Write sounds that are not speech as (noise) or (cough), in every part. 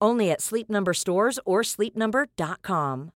Only at Sleep Number stores or sleepnumber.com.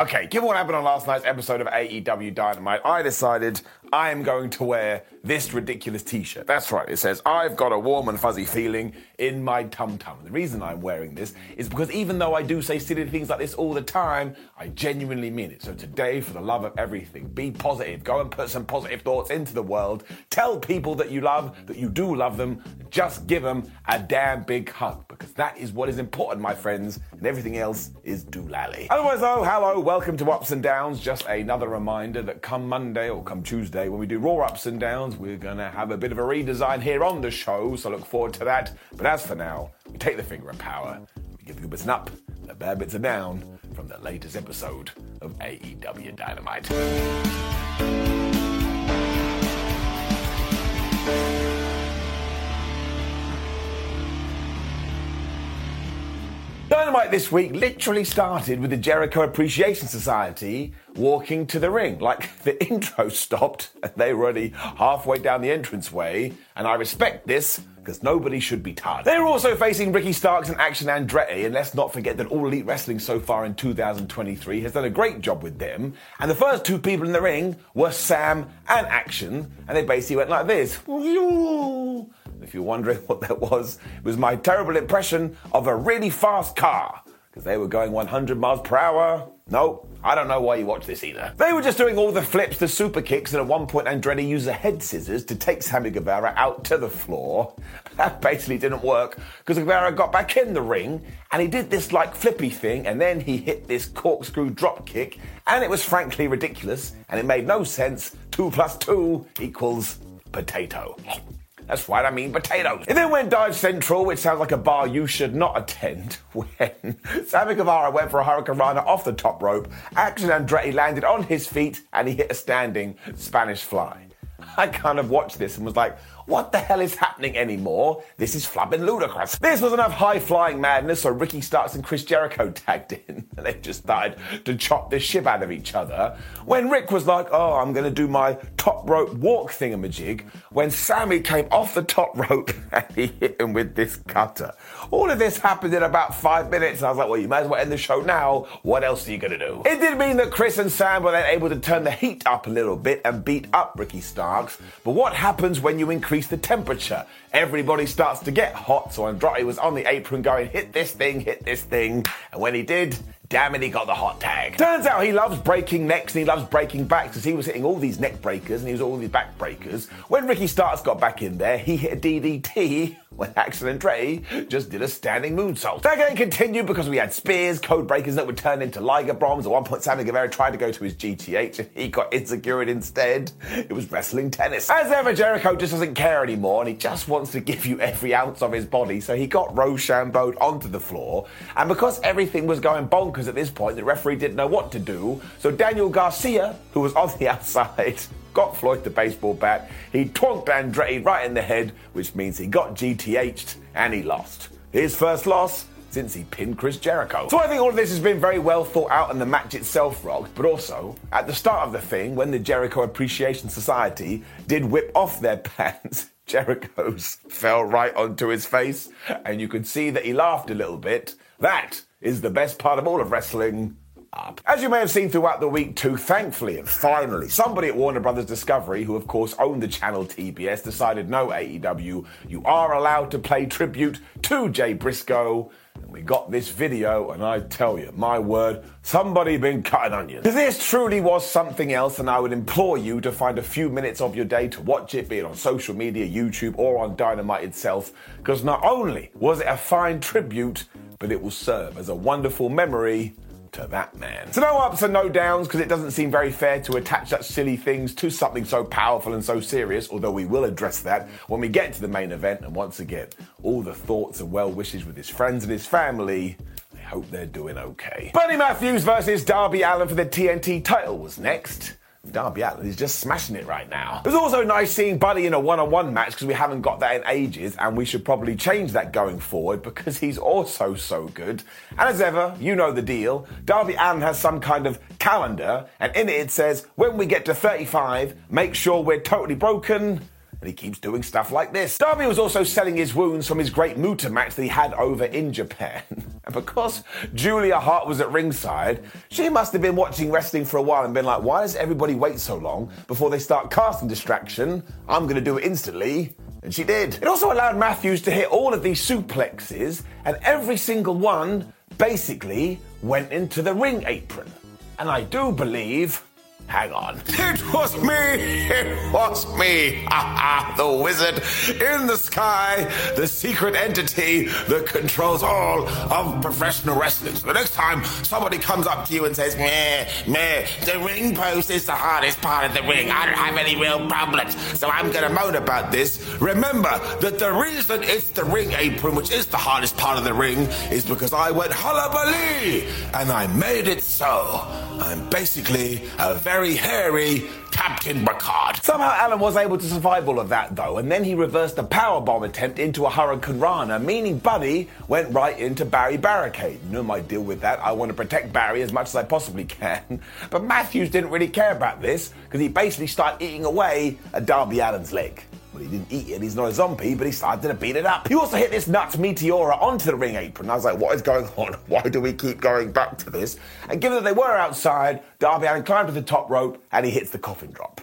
Okay, given what happened on last night's episode of AEW Dynamite, I decided I am going to wear this ridiculous t shirt. That's right, it says, I've got a warm and fuzzy feeling in my tum tum. The reason I'm wearing this is because even though I do say silly things like this all the time, I genuinely mean it. So today, for the love of everything, be positive. Go and put some positive thoughts into the world. Tell people that you love, that you do love them. Just give them a damn big hug because that is what is important, my friends, and everything else is doolally. Otherwise, though, hello, welcome to Ups and Downs. Just another reminder that come Monday or come Tuesday, when we do Raw Ups and Downs, we're going to have a bit of a redesign here on the show, so look forward to that. But as for now, we take the finger of power, we give the good bits an up, the bad bits are down from the latest episode of AEW Dynamite. Dynamite this week literally started with the Jericho Appreciation Society walking to the ring. Like (laughs) the intro stopped and they were already halfway down the entranceway, and I respect this because nobody should be tired. They were also facing Ricky Starks and Action Andretti, and let's not forget that All Elite Wrestling so far in 2023 has done a great job with them. And the first two people in the ring were Sam and Action, and they basically went like this. If you're wondering (laughs) what that was, it was my terrible impression of a really fast car because they were going 100 miles per hour. No, I don't know why you watch this either. They were just doing all the flips, the super kicks, and at one point Andretti used the head scissors to take Sammy Guevara out to the floor. (laughs) That basically didn't work because Guevara got back in the ring and he did this like flippy thing and then he hit this corkscrew drop kick and it was frankly ridiculous and it made no sense. Two plus two equals potato. That's right, I mean potatoes. It then went Dive Central, which sounds like a bar you should not attend, (laughs) when Sammy Guevara went for a Hurricanrana off the top rope. Action Andretti landed on his feet and he hit a standing Spanish fly. I kind of watched this and was like, what the hell is happening anymore? This is flubbing ludicrous. This was enough high flying madness, so Ricky Starks and Chris Jericho (laughs) tagged in, and they just started to chop the shit out of each other. When Rick was like, oh, I'm gonna do my top rope walk thingamajig, when Sammy came off the top (laughs) rope and he hit him with this cutter. All of this happened in about five minutes, I was like, well, you might as well end the show now. What else are you gonna do? It did mean that Chris and Sam were then able to turn the heat up a little bit and beat up Ricky Starks, but what happens when you increase the temperature. Everybody starts to get hot, so Andretti was on the apron going, hit this thing, hit this thing. And when he did, damn it, he got the hot tag. Turns out he loves breaking necks and he loves breaking backs because he was hitting all these neck breakers and he was all these back breakers. When Ricky Starks got back in there, he hit a DDT when Action Andretti just did a standing moonsault. That game continued because we had spears, code breakers that would turn into Liger bombs. At one point, Sammy Guevara tried to go to his GTH and he got insecure instead. It was wrestling tennis. As ever, Jericho just doesn't care anymore and he just wants to give you every ounce of his body. So he got Rochambeau onto the floor. And because everything was going bonkers at this point, the referee didn't know what to do. So Daniel Garcia, who was on the (laughs) outside, got Floyd the baseball bat. He twonked Andretti right in the head, which means he got GTH'd and he lost. His first loss since he pinned Chris Jericho. So I think all of this has been very well thought out and the match itself rocked, but also at the start of the thing, when the Jericho Appreciation Society did whip off their (laughs) pants, Jericho's (laughs) fell right onto his face, and you could see that he laughed a little bit. That is the best part of all of wrestling up. As you may have seen throughout the week too, thankfully and finally, somebody at Warner Brothers Discovery, who of course owned the channel TBS, decided no AEW, you are allowed to play tribute to Jay Briscoe. And we got this video, and I tell you, my word, somebody been cutting onions. This truly was something else, and I would implore you to find a few minutes of your day to watch it, be it on social media, YouTube, or on Dynamite itself, because not only was it a fine tribute, but it will serve as a wonderful memory to that man. So no ups and no downs because it doesn't seem very fair to attach such silly things to something so powerful and so serious, although we will address that when we get to the main event. And once again, all the thoughts and well wishes with his friends and his family. I hope they're doing okay. Bernie Matthews versus Darby Allin for the TNT title was next. Darby Allin is just smashing it right now. It was also nice seeing Buddy in a one-on-one match because we haven't got that in ages, and we should probably change that going forward because he's also so good. And as ever, you know the deal. Darby Allin has some kind of calendar, and in it it says, when we get to 35, make sure we're totally broken and he keeps doing stuff like this. Darby was also selling his wounds from his great Muta match that he had over in Japan. (laughs) and because Julia Hart was at ringside, she must have been watching wrestling for a while and been like, why does everybody wait so long before they start casting distraction? I'm to do it instantly. And she did. It also allowed Matthews to hit all of these suplexes, and every single one basically went into the ring apron. And I do believe Hang on. It was me! It was me! (laughs) Ah, the wizard in the sky, the secret entity that controls all of professional wrestling. So the next time somebody comes up to you and says, meh, meh, the ring post is the hardest part of the ring. I don't have any real problems, so I'm gonna moan about this. Remember that the reason it's the ring apron, which is the hardest part of the ring, is because I went hullabaloo and I made it so. I'm basically a very hairy Captain Picard. Somehow Allin was able to survive all of that though, and then he reversed a powerbomb attempt into a Hurricane Rana, meaning Buddy went right into Barry Barricade. No, my deal with that. I want to protect Barry as much as I possibly can. (laughs) But Matthews didn't really care about this because he basically started eating away at Darby Allin's leg. Well, he didn't eat it, he's not a zombie, but he started to beat it up. He also hit this nuts Meteora onto the ring apron. I was like, what is going on? (laughs) Why do we keep going back to this? And given that they were outside, Darby Allin climbed to the top rope and he hits the coffin drop.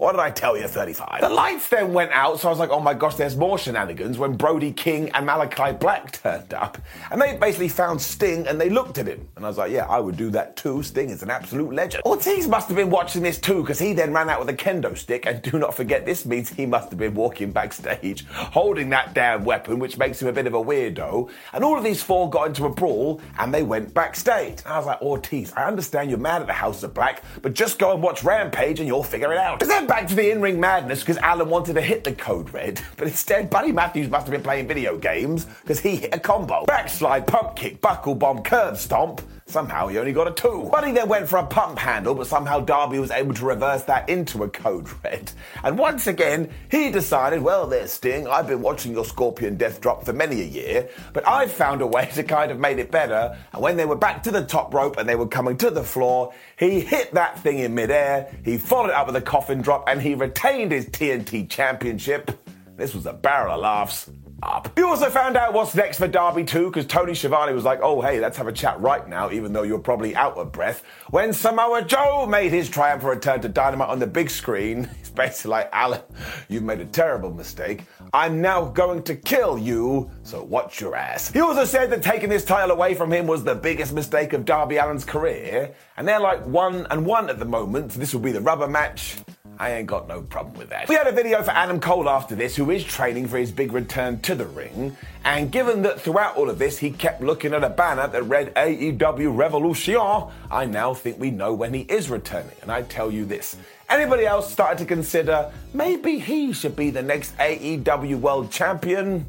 What did I tell you, 35? The lights then went out, so I was like, oh my gosh, there's more shenanigans when Brody King and Malakai Black (laughs) turned up. And they basically found Sting and they looked at him. And I was like, yeah, I would do that too. Sting is an absolute legend. Ortiz must have been watching this too, because he then ran out with a kendo stick. And (laughs) do not forget, this means he must have been walking backstage (laughs) holding that damn weapon, which makes him a bit of a weirdo. And all of these four got into a brawl and they went backstage. And I was like, oh, Ortiz, I understand you're mad at the House of Black, but just go and watch Rampage and you'll figure it out back to the in-ring madness because Allin wanted to hit the code red, (laughs) but instead Buddy Matthews must have been playing video games because he hit a combo. Backslide, pump kick, buckle bomb, curb stomp. Somehow he only got a two. Buddy then went for a pump handle, but somehow Darby was able to reverse that into a code red. And once again, he decided, well, there's Sting. I've been watching your Scorpion Death Drop for many a year, but I've found a way (laughs) to kind of make it better. And when they were back to the top rope and they were coming to the floor, he hit that thing in midair. He followed it up with a coffin drop, and he retained his TNT Championship. This was a barrel of laughs up. We also found out what's next for Darby too, because Tony Schiavone was like, oh hey, let's have a chat right now, even though you're probably out of breath. When Samoa Joe made his triumphant return to Dynamite on the big screen, (laughs) he's basically like, Allin, you've made a terrible mistake. I'm now going to kill you, so watch your ass. He also said that taking this title away from him was the biggest mistake of Darby Allin's career, and they're like one and one at the moment. so This will be the rubber match. I ain't got no problem with that. We had a video for Adam Cole after this, who is training for his big return to the ring. And given that throughout all of this he kept looking at a banner that read AEW Revolution, I now think we know when he is returning. And I tell you this anybody else started to consider maybe he should be the next AEW World Champion?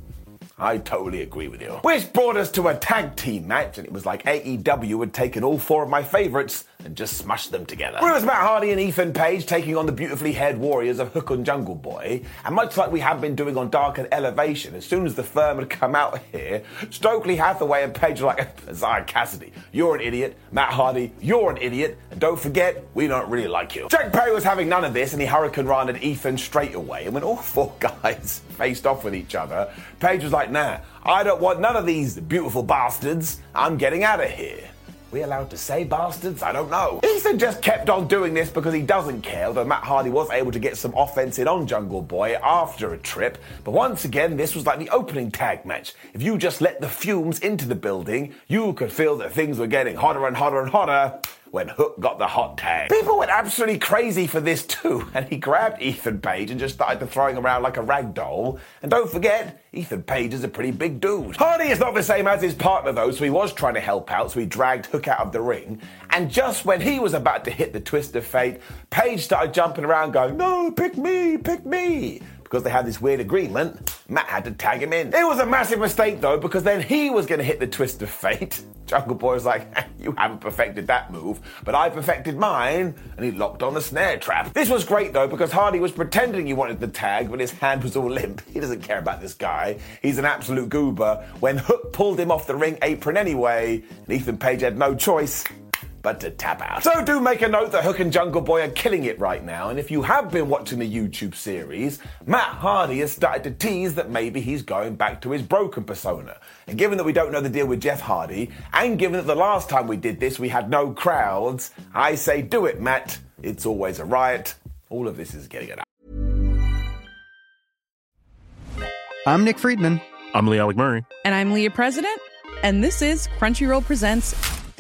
I totally agree with you. Which brought us to a tag team match, and it was like AEW had taken all four of my favorites and just smashed them together. Well, It was Matt Hardy and Ethan Page taking on the beautifully haired warriors of Hook and Jungle Boy, and much like we have been doing on Dark and Elevation, as soon as the firm had come out here, Stokely Hathaway and Page were like, (laughs) Isiah Kassidy, you're an idiot. Matt Hardy, you're an idiot. And don't forget, we don't really like you. Jack Perry was having none of this, and he Hurricane Run Ethan straight away. And when all (laughs) four guys (laughs) faced off with each other, Page was like, nah, I don't want none of these beautiful bastards. I'm getting out of here. We allowed to say bastards? I don't know. Ethan just kept on doing this because he doesn't care, although Matt Hardy was able to get some offense in on Jungle Boy after a trip. But once again, this was like the opening tag match. If you just let the fumes into the building, you could feel that things were getting hotter and hotter and hotter when Hook got the hot tag. People went absolutely crazy for this too, (laughs) and he grabbed Ethan Page and just started throwing him around like a rag doll. And don't forget, Ethan Page is a pretty big dude. Hardy is not the same as his partner though, so he was trying to help out, so he dragged Hook out of the ring. And just when he was about to hit the twist of fate, Page started jumping around going, No, pick me, pick me because they had this weird agreement, Matt had to tag him in. It was a massive mistake though, because then he was going to hit the twist of fate. (laughs) Jungle Boy was like, (laughs) You haven't perfected that move, but I perfected mine, and he locked on the snare trap. This was great though, because Hardy was pretending he wanted the tag, but his hand was all limp. (laughs) He doesn't care about this guy. He's an absolute goober. When Hook pulled him off the ring apron anyway, and Ethan Page had no choice but to tap out. So do make a note that Hook and Jungle Boy are killing it right now, and if you have been watching the YouTube series, Matt Hardy has started to tease that maybe he's going back to his broken persona. And given that we don't know the deal with Jeff Hardy, and given that the last time we did this we had no crowds, I say do it, Matt. It's always a riot. All of this is getting it out. I'm Nick Friedman. I'm Lee Alec Murray. And I'm Leah President. And this is Crunchyroll Presents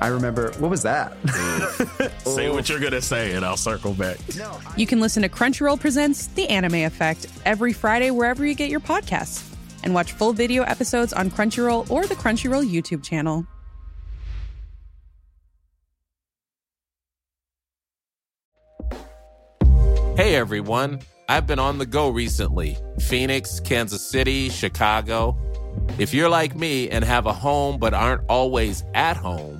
I remember, what was that? Mm. (laughs) Say what you're going to say, and I'll circle back. you can listen to Crunchyroll Presents The Anime Effect every Friday wherever you get your podcasts. And watch full video episodes on Crunchyroll or the Crunchyroll YouTube channel. Hey everyone, I've been on the go recently Phoenix, Kansas City, Chicago. If you're like me and have a home but aren't always at home,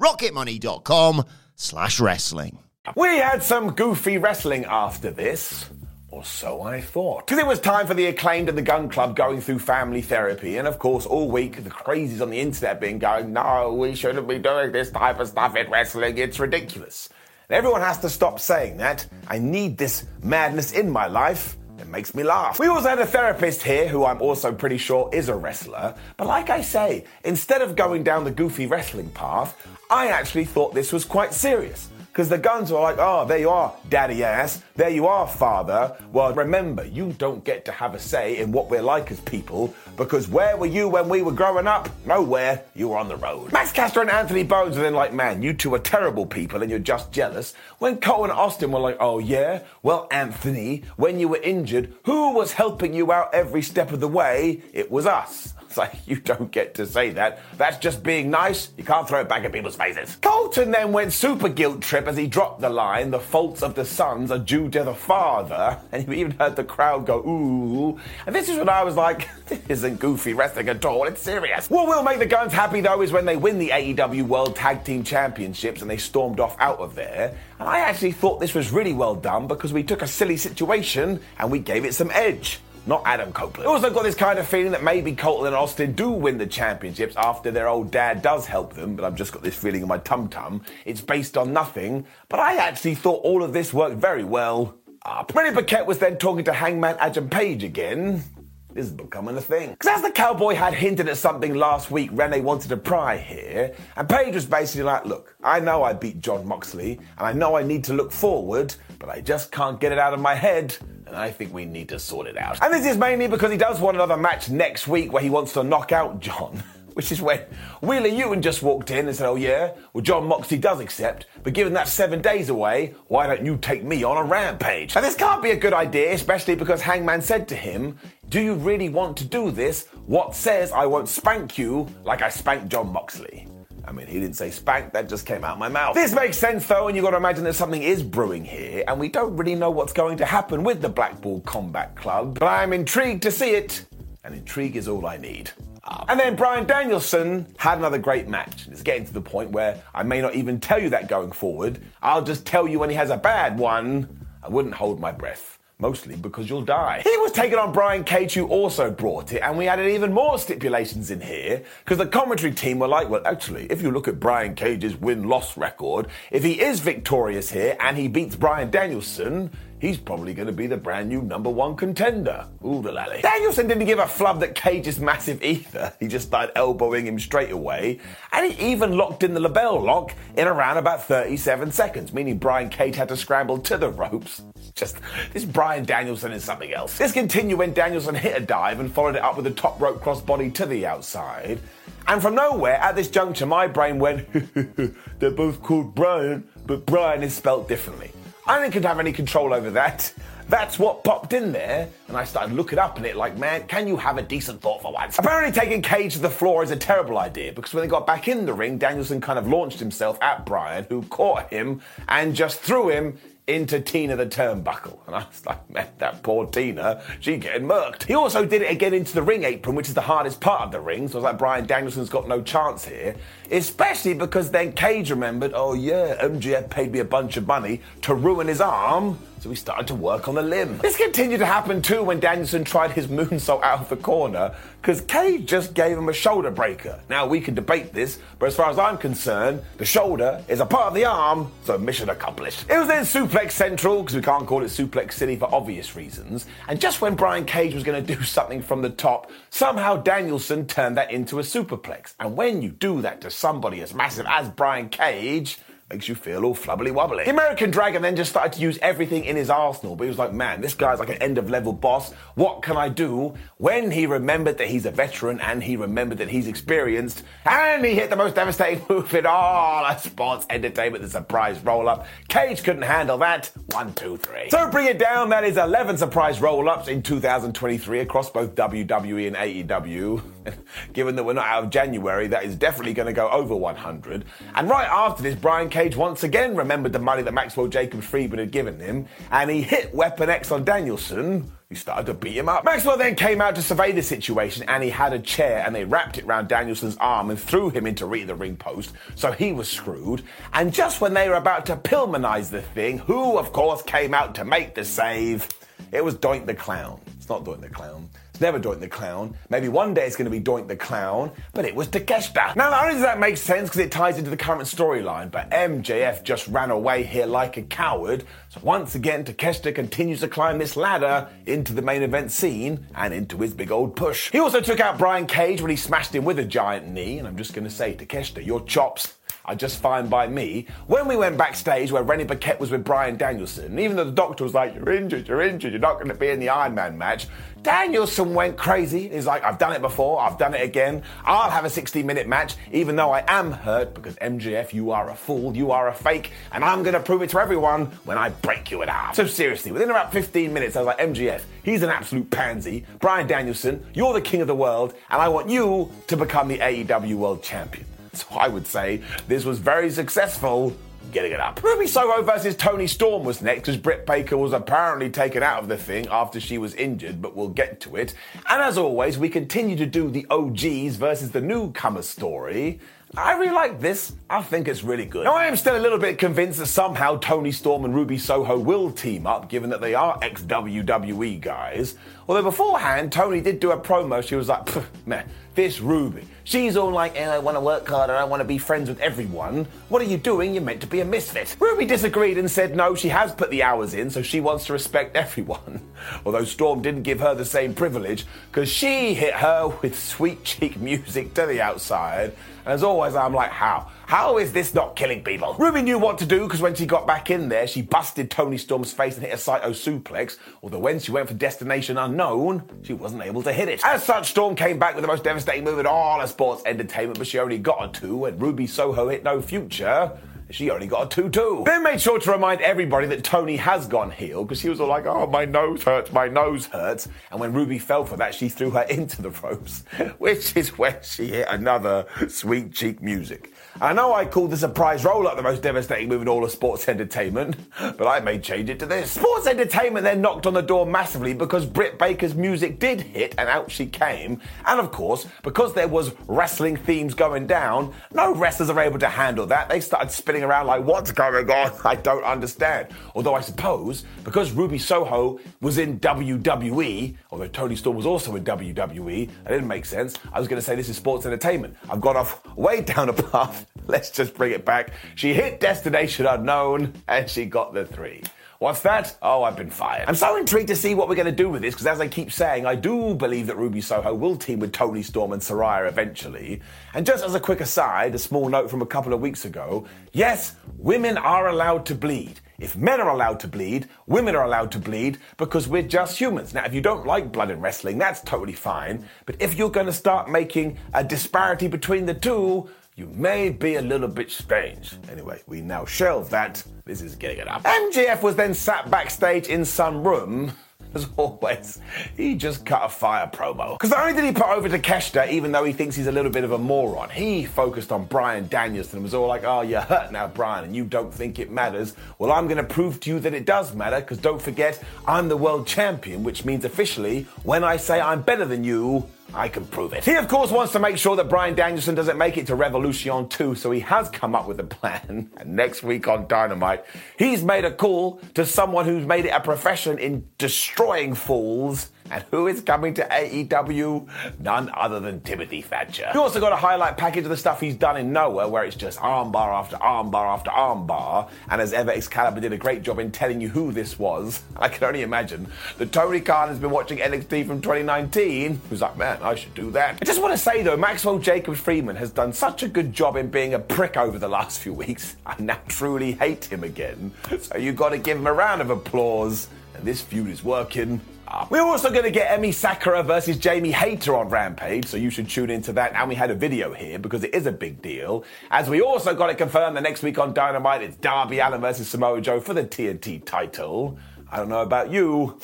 rocketmoney.com slash wrestling. We had some goofy wrestling after this. Or so I thought. Because it was time for the acclaimed and the Gunn Club going through family therapy. And of course, all week, the crazies on the internet been going, no, we shouldn't be doing this type of stuff in wrestling. It's ridiculous. And everyone has to stop saying that. I need this madness in my life. It makes me laugh. We also had a therapist here who I'm also pretty sure is a wrestler. But like I say, instead of going down the goofy wrestling path, I actually thought this was quite serious. Because the Gunns were like, oh, there you are, daddy ass. There you are, father. Well, remember, you don't get to have a say in what we're like as people, because where were you when we were growing up? Nowhere. You were on the road. Max Caster and Anthony Bowens were then like, man, you two are terrible people and you're just jealous. When Cole and Austin were like, oh, yeah? Well, Anthony, when you were injured, who was helping you out every step of the way? It was us. It's like, you don't get to say that. That's just being nice. You can't throw it back at people's faces. Colten then went super guilt trip as he dropped the line, the faults of the sons are due to the father. (laughs) And you even heard the crowd go, ooh. And this is when I was like, (laughs) this isn't goofy wrestling at all, it's serious. What will make the Gunns happy though is when they win the AEW World Tag Team Championships and they stormed off out of there. And I actually thought this was really well done because we took a silly situation and we gave it some edge not Adam Copeland. Also got this kind of feeling that maybe Colten and Austin do win the championships after their old dad does help them, but I've just got this feeling in my tum tum. It's based on nothing, but I actually thought all of this worked very well. Up. Renee Paquette was then talking to Hangman Adam Page again. This is becoming a thing. Because as the cowboy had hinted at something last week, Renee wanted to pry here, and Page was basically like, Look, I know I beat Jon Moxley, and I know I need to look forward, but I just can't get it out of my head and I think we need to sort it out. And this is mainly because he does want another match next week where he wants to knock out Jon. (laughs) Which is when Wheeler Yuta just walked in and said, Oh, yeah, well, Jon Moxley does accept, but given that's seven days away, why don't you take me on a rampage? Now, this can't be a good idea, especially because Hangman said to him, Do you really want to do this? What says I won't spank you like I spanked Jon Moxley? I mean, he didn't say spank, that just came out of my mouth. This makes sense though, and you've got to imagine that something is brewing here, and we don't really know what's going to happen with the Blackpool Combat Club, but I'm intrigued to see it, and intrigue is all I need. Ah. And then Bryan Danielson had another great match. It's getting to the point where I may not even tell you that going forward. I'll just tell you when he has a bad one. I wouldn't hold my breath mostly because you'll die. He was taken on Brian Cage, who also brought it, and we added even more stipulations in here because the commentary team were like, well, actually, if you look at Brian Cage's win loss record, if he is victorious here and he beats Bryan Danielson, he's probably going to be the brand new number one contender. Ooh, the lally. Danielson didn't give a flub that Cage is massive either. (laughs) He just started elbowing him straight away. And he even locked in the LeBell lock in around about 37 seconds, meaning Brian Cage had to scramble to the ropes. (laughs) Just, this Bryan Danielson is something else. This continued when Danielson hit a dive and followed it up with a top rope crossbody to the outside. And from nowhere, at this juncture, my brain went, (laughs) they're both called Brian, but Brian is spelt differently. I didn't have any control over that. That's what popped in there, and I started looking up in it like, man, can you have a decent thought for once? Apparently, taking Cage to the floor is a terrible idea because when they got back in the ring, Danielson kind of launched himself at Brian, who caught him and just threw him into Tina the turnbuckle. And I was like, man, that poor Tina, she getting murked. He also did it again into the ring apron, which is the hardest part of the ring. So I was like, Bryan Danielson's got no chance here. Especially because then Cage remembered, oh yeah, MJF paid me a bunch of money to ruin his arm. So we started to work on the limb. This continued to happen too when Danielson tried his moonsault out of the corner, because Cage just gave him a shoulder breaker. Now we can debate this, but as far as I'm concerned, the shoulder is a part of the arm, so mission accomplished. It was then Suplex Central, because we can't call it Suplex City for obvious reasons. And just when Brian Cage was going (laughs) to do something from the top, somehow Danielson turned that into a superplex. And when you do that to somebody as massive as Brian Cage, makes you feel all flubbly wobbly. The American Dragon then just started to use everything in his arsenal, but he was like, man, this guy's like an end of level boss. What can I do? When he remembered that he's a veteran and he remembered that he's experienced, and he hit the most devastating (laughs) move in all of sports entertainment, the surprise roll up. Cage couldn't handle that. One, two, three. So bring it down, that is 11 surprise roll ups in 2023 across both WWE and AEW. (laughs) Given that we're not out of January, that is definitely going to go over 100. And right after this, Brian Cage once again remembered the money that Maxwell Jacobs Friedman had given him, and he hit Weapon X on Danielson, who started to beat him up. Maxwell then came out to survey the situation, and he had a chair, and they wrapped it around Danielson's arm and threw him into the ring post, so he was screwed. And just when they were about to Pillmanize the thing, who, of course, came out to make the save? It was Doink the Clown. It's not Doink the Clown. It's never Doink the Clown. Maybe one day it's going to be Doink the Clown, but it was Takeshita. Now, not only does that make sense because it ties into the current storyline, but MJF just ran away here like a coward. So once again, Takeshita continues to climb this ladder into the main event scene and into his big old push. He also took out Brian Cage when he smashed him with a giant knee, and I'm just going to say, Takeshita, your chops are just fine by me. When we went backstage where Renee Paquette was with Bryan Danielson, even though the doctor was like, You're injured, you're injured, you're not going to be in the Iron Man match, Danielson went crazy. He's like, I've done it before, I've done it again. I'll have a 60 minute match, even though I am hurt, because MJF, you are a fool, you are a fake, and I'm going to prove it to everyone when I break you in half. So seriously, within about 15 minutes, I was like, MJF, he's an absolute pansy. Bryan Danielson, you're the king of the world, and I want you to become the AEW World Champion. So I would say this was very successful getting it up. Ruby Soho versus Toni Storm was next because Britt Baker was apparently taken out of the thing after she was injured, but we'll get to it. And as always, we continue to do the OGs versus the newcomer story. I really like this. I think it's really good. Now, I am still a little bit convinced that somehow Toni Storm and Ruby Soho will team up, given that they are ex WWE guys. Although beforehand, Toni did do a promo. She was like, man, this Ruby. She's all like, eh, I want to work harder, I want to be friends with everyone. What are you doing? You're meant to be a misfit. Ruby disagreed and said no, she has put the hours in, so she wants to respect (laughs) everyone. Although Storm didn't give her the same privilege, because she hit her with sweet cheek (laughs) music to the outside. As always, I'm like, how? How is this not killing people? Ruby knew what to do because when she got back in there, she busted Toni Storm's face and hit a Saito suplex. Although when she went for Destination Unknown, she wasn't able to hit it. As such, Storm came back with the most devastating move in all of sports entertainment, but she only got a two, and Ruby Soho hit no future. She only got a 2 2. Then made sure to remind everybody that Toni has gone heel because she was all like, oh, my nose hurts, my nose hurts. And when Ruby fell for that, she threw her (laughs) into the ropes, (laughs) which is when she hit another sweet cheek music. I know I called the surprise roll up the most devastating move in all of sports entertainment, (laughs) but I may change it to this. Sports entertainment then knocked on the door massively because Britt Baker's music did hit and out she came. And of course, because there was wrestling themes going down, no wrestlers are able to handle that. They started spinning around like, what's going on? (laughs) I don't understand. Although I suppose because Ruby Soho was in WWE, although Toni Storm was also in WWE, that didn't make sense. I was going to say this is sports entertainment. I've gone off (laughs) way down a path (laughs) Let's just bring it back. She hit Destination Unknown and she got the three. What's that? Oh, I've been fired. I'm so intrigued to see what we're going to do with this because, as I keep saying, I do believe that Ruby Soho will team with Toni Storm and Saraya eventually. And just as a quick aside, a small note from a couple of weeks ago yes, women are allowed to bleed. If men are allowed to bleed, women are allowed to bleed because we're just humans. Now, if you don't like blood in wrestling, that's totally fine. But if you're going to start making a disparity between the two, you may be a little bit strange. Anyway, we now shelve that. This is getting it up. MJF was then sat backstage in some room. (laughs) As always, he just cut a fire promo. Because not only did he put over Takeshita, even though he thinks he's a little bit of a moron, he focused on Bryan Danielson and was all like, oh, you're hurt now, Bryan, and you don't think it matters. Well, I'm going to prove to you that it does matter, because don't forget, I'm the world champion, which means officially, when I say I'm better than you, I can prove it. He, of course, wants to make sure that Bryan Danielson doesn't make it to Revolution 2, so he has come up with a plan. (laughs) And next week on Dynamite, he's made a call to someone who's made it a profession in destroying fools and who is coming to AEW? None other than Timothy Thatcher. You also got a highlight package of the stuff he's done in Nowhere, where it's just armbar after armbar after armbar. And as ever, Excalibur did a great job in telling you who this was. (laughs) I can only imagine that Tony Khan has been watching NXT from 2019. Who's like, man, I should do that. I just want to say though, Maxwell Jacob Friedman has done such a good job in being a prick over the last few weeks. (laughs) I now truly hate him again. So you got to give him a round of applause. And this feud is working. Ah. We're also going to get Emi Sakura versus Jamie Hayter on Rampage, so you should tune into that. And we had a video here because it is a big deal. As we also got it confirmed the next week on Dynamite, it's Darby Allin versus Samoa Joe for the TNT title. I don't know about you,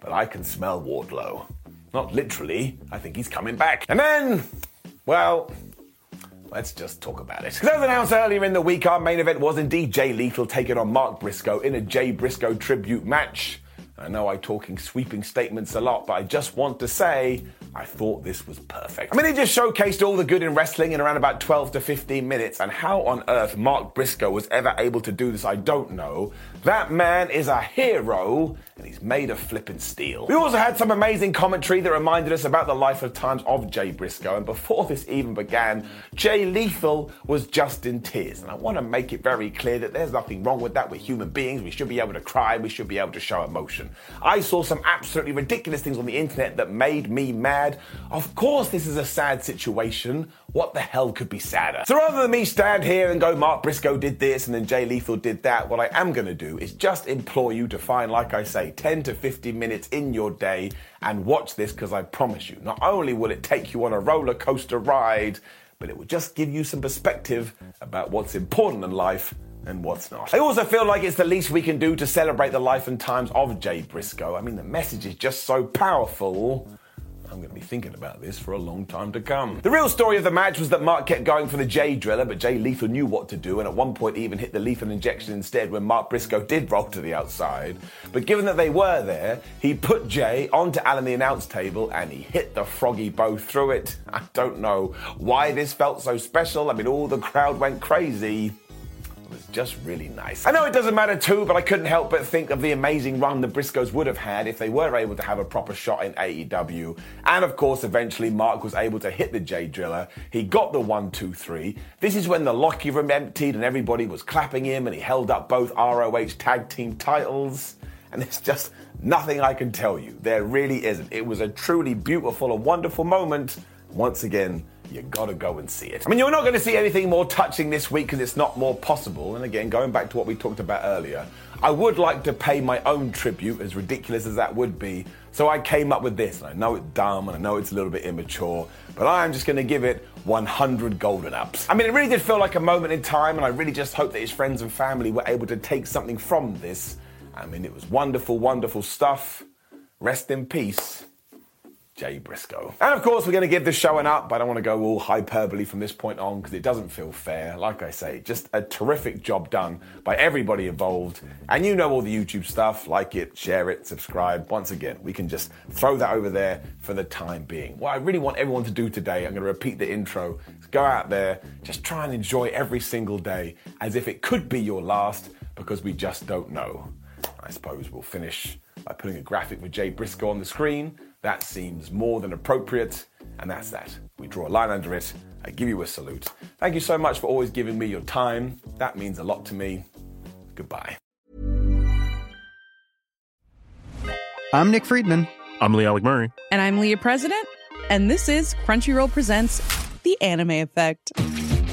but I can smell Wardlow. Not literally, I think he's coming back. And then, well, let's just talk about it. As announced earlier in the week, our main event was indeed Jay Lethal taking on Mark Briscoe in a Jay Briscoe tribute match. I know I'm talking sweeping statements a lot, but I just want to say I thought this was perfect. I mean, it just showcased all the good in wrestling in around about 12 to 15 minutes, and how on earth Mark Briscoe was ever able to do this, I don't know. That man is a hero, and he's made of flippin' steel. We also had some amazing commentary that reminded us about the life of times of Jay Briscoe, and before this even began, Jay Lethal was just in tears. And I want to make it very clear that there's nothing wrong with that. We're human beings. We should be able to cry. We should be able to show emotion. I saw some absolutely ridiculous things on the internet that made me mad. Of course, this is a sad situation. What the hell could be sadder? So rather than me stand here and go, Mark Briscoe did this and then Jay Lethal did that, what I am going to do is just implore you to find, like I say, 10 to 15 minutes in your day and watch this because I promise you, not only will it take you on a roller coaster ride, but it will just give you some perspective about what's important in life and what's not. I also feel like it's the least we can do to celebrate the life and times of Jay Briscoe. I mean, the message is just so powerful. I'm going to be thinking about this for a long time to come. The real story of the match was that Mark kept going for the Jay driller, but Jay Lethal knew what to do, and at one point he even hit the lethal injection instead when Mark Briscoe did roll to the outside. But given that they were there, he put Jay onto Alan the announce table and he hit the froggy bow through it. (laughs) I don't know why this felt so special. I mean, all the crowd went crazy just really nice. I know it doesn't matter too, but I couldn't help but think of the amazing run the Briscoes would have had if they were able to have a proper shot in AEW. And of course, eventually Mark was able to hit the Jay Driller. He got the one, two, three. This is when the locker room emptied and everybody was clapping him, and he held up both ROH tag team titles. And it's just nothing I can tell you. There really isn't. It was a truly beautiful and wonderful moment. Once again, you gotta go and see it. I mean, you're not going to see anything more touching this week because it's not more possible. And again, going back to what we talked about earlier, I would like to pay my own tribute, as ridiculous as that would be. So I came up with this. And I know it's dumb and I know it's a little bit immature, but I am just going to give it 100 golden ups. I mean, it really did feel like a moment in time, and I really just hope that his friends and family were able to take something from this. I mean, it was wonderful, wonderful stuff. Rest in peace. Jay Briscoe. And of course, we're going to give the show an up. but I don't want to go all hyperbole from this point on because it doesn't feel fair. Like I say, just a terrific job done by everybody involved. And you know all the YouTube stuff like it, share it, subscribe. Once again, we can just throw that over there for the time being. What I really want everyone to do today, I'm going to repeat the intro, go out there, just try and enjoy every single day as if it could be your last because we just don't know. I suppose we'll finish by putting a graphic with Jay Briscoe on the screen that seems more than appropriate, and that's that. We draw a line under it. I give you a salute. Thank you so much for always giving me your time. That means a lot to me. Goodbye. I'm Nick Friedman. I'm Lee Alec Murray. And I'm Leah President, and this is Crunchyroll Presents The Anime Effect.